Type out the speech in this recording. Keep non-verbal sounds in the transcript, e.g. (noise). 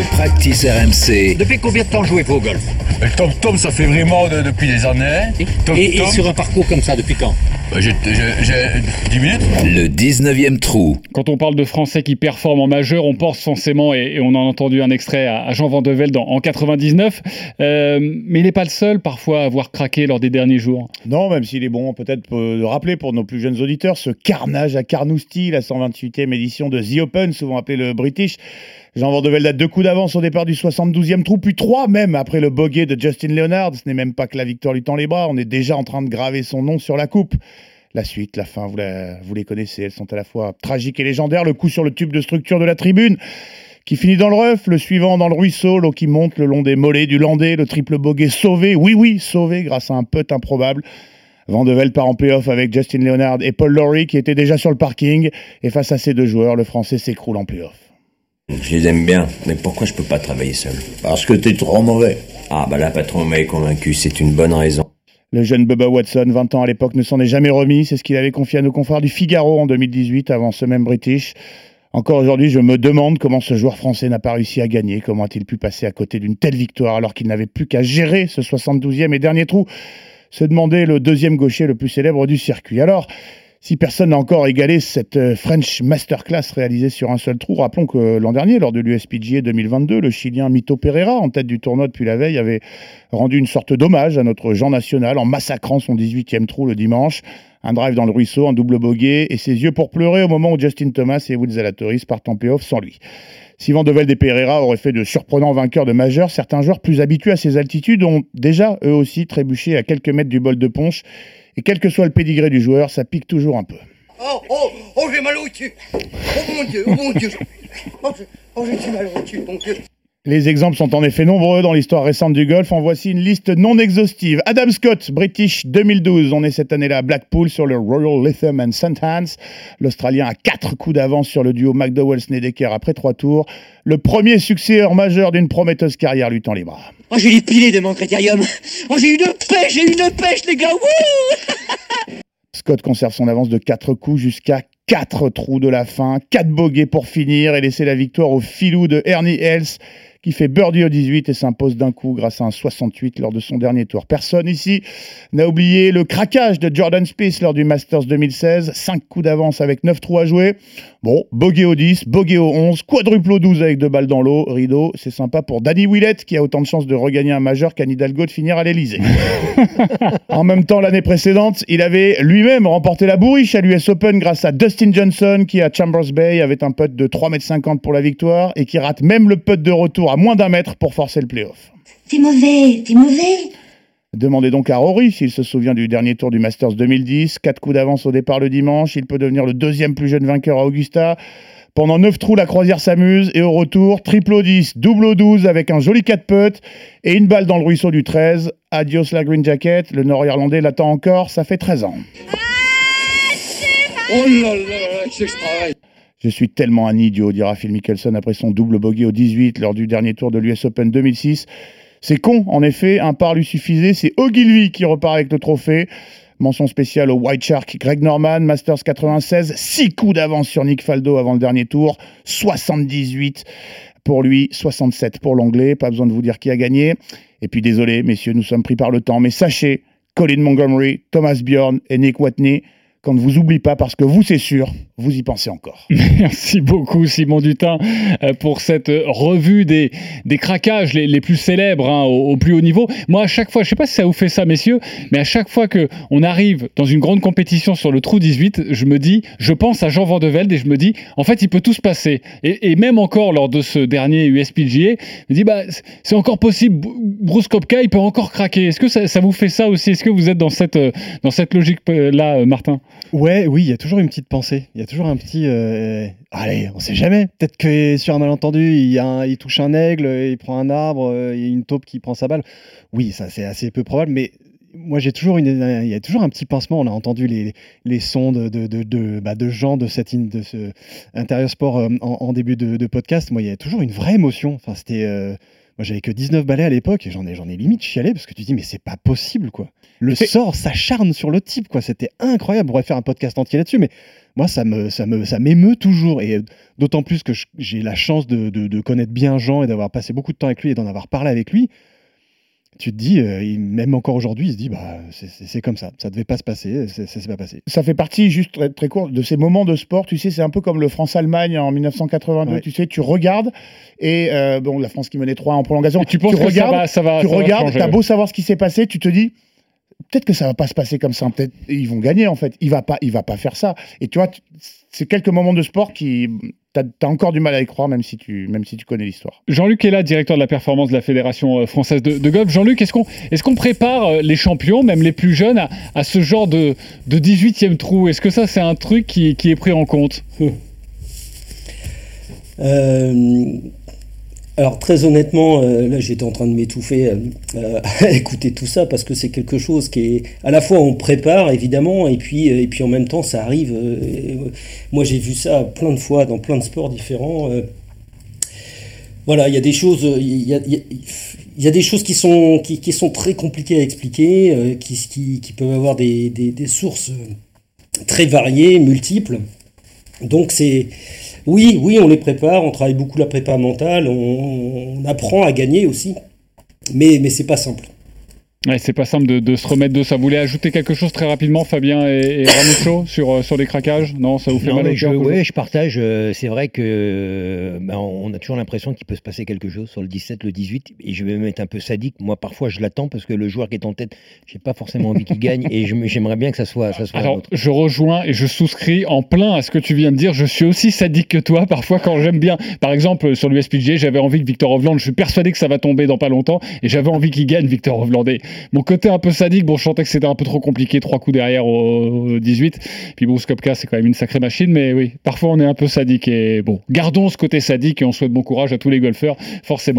Le practice RMC. Depuis combien de temps jouez-vous au golf? Le tom-tom, ça fait vraiment de- depuis des années. Et, et sur un parcours comme ça, depuis quand? Bah, j'ai- j'ai j'ai 10 minutes. Le 19e trou. Quand on parle de Français qui performent en majeur, on pense forcément, et, et on en a entendu un extrait à, à Jean Vandevelde en, en 99, euh, mais il n'est pas le seul parfois à avoir craqué lors des derniers jours. Non, même s'il est bon peut-être euh, de rappeler pour nos plus jeunes auditeurs ce carnage à Carnoustie, la 128e édition de The Open, souvent appelé le British. Jean Vandevelde a deux coups d'avance au départ du 72e trou, puis trois même après le bogey de Justin Leonard. Ce n'est même pas que la victoire lui tend les bras, on est déjà en train de graver son nom sur la coupe. La suite, la fin, vous, les connaissez, elles sont à la fois tragiques et légendaires. Le coup sur le tube de structure de la tribune, qui finit dans le rough, le suivant dans le ruisseau, l'eau qui monte le long des mollets du Landais, le triple bogey sauvé, oui oui, sauvé grâce à un putt improbable. Van de Velde part en playoff avec Justin Leonard et Paul Lawrie qui étaient déjà sur le parking. Et face à ces deux joueurs, le Français s'écroule en playoff. Je les aime bien, mais pourquoi je peux pas travailler seul? Parce que t'es trop mauvais. Ah bah là, patron m'avait convaincu, c'est une bonne raison. Le jeune Bubba Watson, 20 ans à l'époque, ne s'en est jamais remis. C'est ce qu'il avait confié à nos confrères du Figaro en 2018 avant ce même British. Encore aujourd'hui, je me demande comment ce joueur français n'a pas réussi à gagner. Comment a-t-il pu passer à côté d'une telle victoire alors qu'il n'avait plus qu'à gérer ce 72e et dernier trou? Se demandait le deuxième gaucher le plus célèbre du circuit. Alors, si personne n'a encore égalé cette euh, French Masterclass réalisée sur un seul trou, rappelons que l'an dernier, lors de l'USPGA 2022, le Chilien Mito Pereira, en tête du tournoi depuis la veille, avait rendu une sorte d'hommage à notre Jean National en massacrant son 18e trou le dimanche. Un drive dans le ruisseau, un double bogey et ses yeux pour pleurer au moment où Justin Thomas et Will Zalatoris partent en playoff sans lui. Si Van de Pereira auraient fait de surprenants vainqueurs de majeurs, certains joueurs plus habitués à ces altitudes ont déjà, eux aussi, trébuché à quelques mètres du bol de ponche. Et quel que soit le pédigré du joueur, ça pique toujours un peu. Oh, oh, oh, j'ai mal au cul. Oh mon Dieu, oh mon Dieu. Oh, oh, j'ai mal au cul, mon Dieu. Les exemples sont en effet nombreux dans l'histoire récente du golf. En voici une liste non exhaustive. Adam Scott, British 2012. On est cette année-là à Blackpool sur le Royal Lytham and St. Hans. L'Australien a quatre coups d'avance sur le duo McDowell-Snedeker après trois tours. Le premier successeur majeur d'une prometteuse carrière lui tend les bras. Oh, j'ai les pilés de mon critérium. Oh, j'ai une pêche, j'ai une pêche, les gars. Wouh Scott conserve son avance de 4 coups jusqu'à 4 trous de la fin, 4 bogeys pour finir et laisser la victoire au filou de Ernie Els qui fait birdie au 18 et s'impose d'un coup grâce à un 68 lors de son dernier tour. Personne ici n'a oublié le craquage de Jordan Spieth lors du Masters 2016, 5 coups d'avance avec 9 trous à jouer. Bon, bogey au 10, bogey au 11, quadruple au 12 avec deux balles dans l'eau, rideau, c'est sympa pour Danny Willett qui a autant de chances de regagner un majeur qu'Anne Hidalgo de finir à l'Elysée. (laughs) En même temps, l'année précédente, il avait lui-même remporté la bourriche à l'US Open grâce à Dustin Johnson qui, à Chambers Bay, avait un putt de 3,50 m pour la victoire et qui rate même le putt de retour à moins d'un mètre pour forcer le playoff. T'es mauvais, t'es mauvais. Demandez donc à Rory s'il se souvient du dernier tour du Masters 2010. Quatre coups d'avance au départ le dimanche. Il peut devenir le deuxième plus jeune vainqueur à Augusta. Pendant 9 trous, la croisière s'amuse et au retour, triple au 10, double au 12 avec un joli 4 putt et une balle dans le ruisseau du 13. Adios la green jacket, le nord-irlandais l'attend encore, ça fait 13 ans. Oh là là, c'est ce travail. Je suis tellement un idiot, dira Phil Mickelson après son double bogey au 18 lors du dernier tour de l'US Open 2006. C'est con, en effet, un par lui suffisait, c'est Ogilvy qui repart avec le trophée. Mention spéciale au White Shark Greg Norman, Masters 96, 6 coups d'avance sur Nick Faldo avant le dernier tour, 78 pour lui, 67 pour l'anglais, pas besoin de vous dire qui a gagné. Et puis désolé, messieurs, nous sommes pris par le temps, mais sachez, Colin Montgomery, Thomas Bjorn et Nick Watney, qu'on ne vous oublie pas parce que vous, c'est sûr, vous y pensez encore. (laughs) Merci beaucoup Simon Dutin euh, pour cette revue des, des craquages les, plus célèbres hein, au, plus haut niveau. Moi à chaque fois, je sais pas si ça vous fait ça messieurs, mais à chaque fois que on arrive dans une grande compétition sur le trou 18, je me dis, je pense à Jean Van de Velde et je me dis, en fait il peut tout se passer. Et, même encore lors de ce dernier USPGA, je me dis, bah, c'est- encore possible, Br- Bruce Kopka il peut encore craquer. Est-ce que ça, ça vous fait ça aussi? Est-ce que vous êtes dans cette, euh, dans cette logique-là, Martin? Ouais, oui, il y a toujours une petite pensée. Il y a toujours un petit. euh, allez, on sait jamais. Peut-être que sur un malentendu, il, y a un- il touche un aigle, il prend un arbre, euh, il y a une taupe qui prend sa balle. Oui, ça c'est assez peu probable, mais moi j'ai toujours une, il y a toujours un petit pincement. On a entendu les, sons de, de, de, bah, gens de cette in- de ce intérieur sport euh, en, début de, podcast. Moi, il y a toujours une vraie émotion. Enfin, c'était. Moi, j'avais que 19 balais à l'époque et j'en ai, j'en ai limite chialé parce que tu dis, mais c'est pas possible, quoi. Le (laughs) sort s'acharne sur le type, quoi. C'était incroyable. On pourrait faire un podcast entier là-dessus, mais moi, ça me, ça me, ça m'émeut toujours. Et d'autant plus que j'ai la chance de, de- de connaître bien Jean et d'avoir passé beaucoup de temps avec lui et d'en avoir parlé avec lui. Tu te dis, euh, même encore aujourd'hui, il se dit, bah, c'est- comme ça. Ça devait pas se passer, ça s'est pas passé. Ça fait partie, juste très, très court, de ces moments de sport. Tu sais, c'est un peu comme le France-Allemagne en 1982. Ouais. Tu sais, tu regardes et euh, bon, la France qui menait 3 en prolongation. Et tu penses que ça regardes, va- ça va- tu ça va regardes, changer, t'as beau savoir ce qui s'est passé, tu te dis. Peut-être que ça va pas se passer comme ça. Peut-être ils vont gagner en fait. Il va pas, il va pas faire ça. Et tu vois, c'est quelques moments de sport qui t'as as encore du mal à y croire, même si tu, même si tu connais l'histoire. Jean-Luc est là, directeur de la performance de la Fédération euh, française de, de golf. Jean-Luc, est-ce qu'on est qu'on prépare euh, les champions, même les plus jeunes, à, à ce genre de, de 18e trou? Est-ce que ça, c'est un truc qui, qui est pris en compte? Euh, alors très honnêtement, euh, là j'étais en train de m'étouffer euh, euh, (laughs) à écouter tout ça parce que c'est quelque chose qui est à la fois on prépare évidemment et puis et puis en même temps ça arrive. moi j'ai vu ça plein de fois dans plein de sports différents. voilà, il y a des choses, il y a, des choses qui sont qui, sont très compliquées à expliquer, qui, qui, peuvent avoir des, des, des sources très variées, multiples. Donc c'est oui, oui, on les prépare, on travaille beaucoup la prépa mentale, on, on apprend à gagner aussi, mais mais c'est pas simple. Ouais, c'est pas simple de, de se remettre de ça. Vous voulez ajouter quelque chose très rapidement, Fabien et, et Ramucho, (coughs) sur, euh, sur les craquages Non, ça vous fait Non, mal au mais je, cœur partage. euh, c'est vrai que euh, ben, on a toujours l'impression qu'il peut se passer quelque chose sur le 17, le 18. Et je vais même être un peu sadique. Moi, parfois, je l'attends parce que le joueur qui est en tête, j'ai pas forcément envie qu'il gagne. Et j'aimerais bien que ça soit, ça soit un Alors, autre. je rejoins et je souscris en plein à ce que tu viens de dire. Je suis aussi sadique que toi, parfois, quand j'aime bien. Par exemple, sur l'USPG, j'avais envie que Victor Hovland, je suis persuadé que ça va tomber dans pas longtemps, et j'avais envie qu'il gagne, Victor Hovland. Et mon côté un peu sadique, bon, je sentais que c'était un peu trop compliqué, trois coups derrière au, au 18. Puis Bruce Kopka, c'est quand même une sacrée machine, mais oui, parfois on est un peu sadique. Et bon, gardons ce côté sadique et on souhaite bon courage à tous les golfeurs, forcément.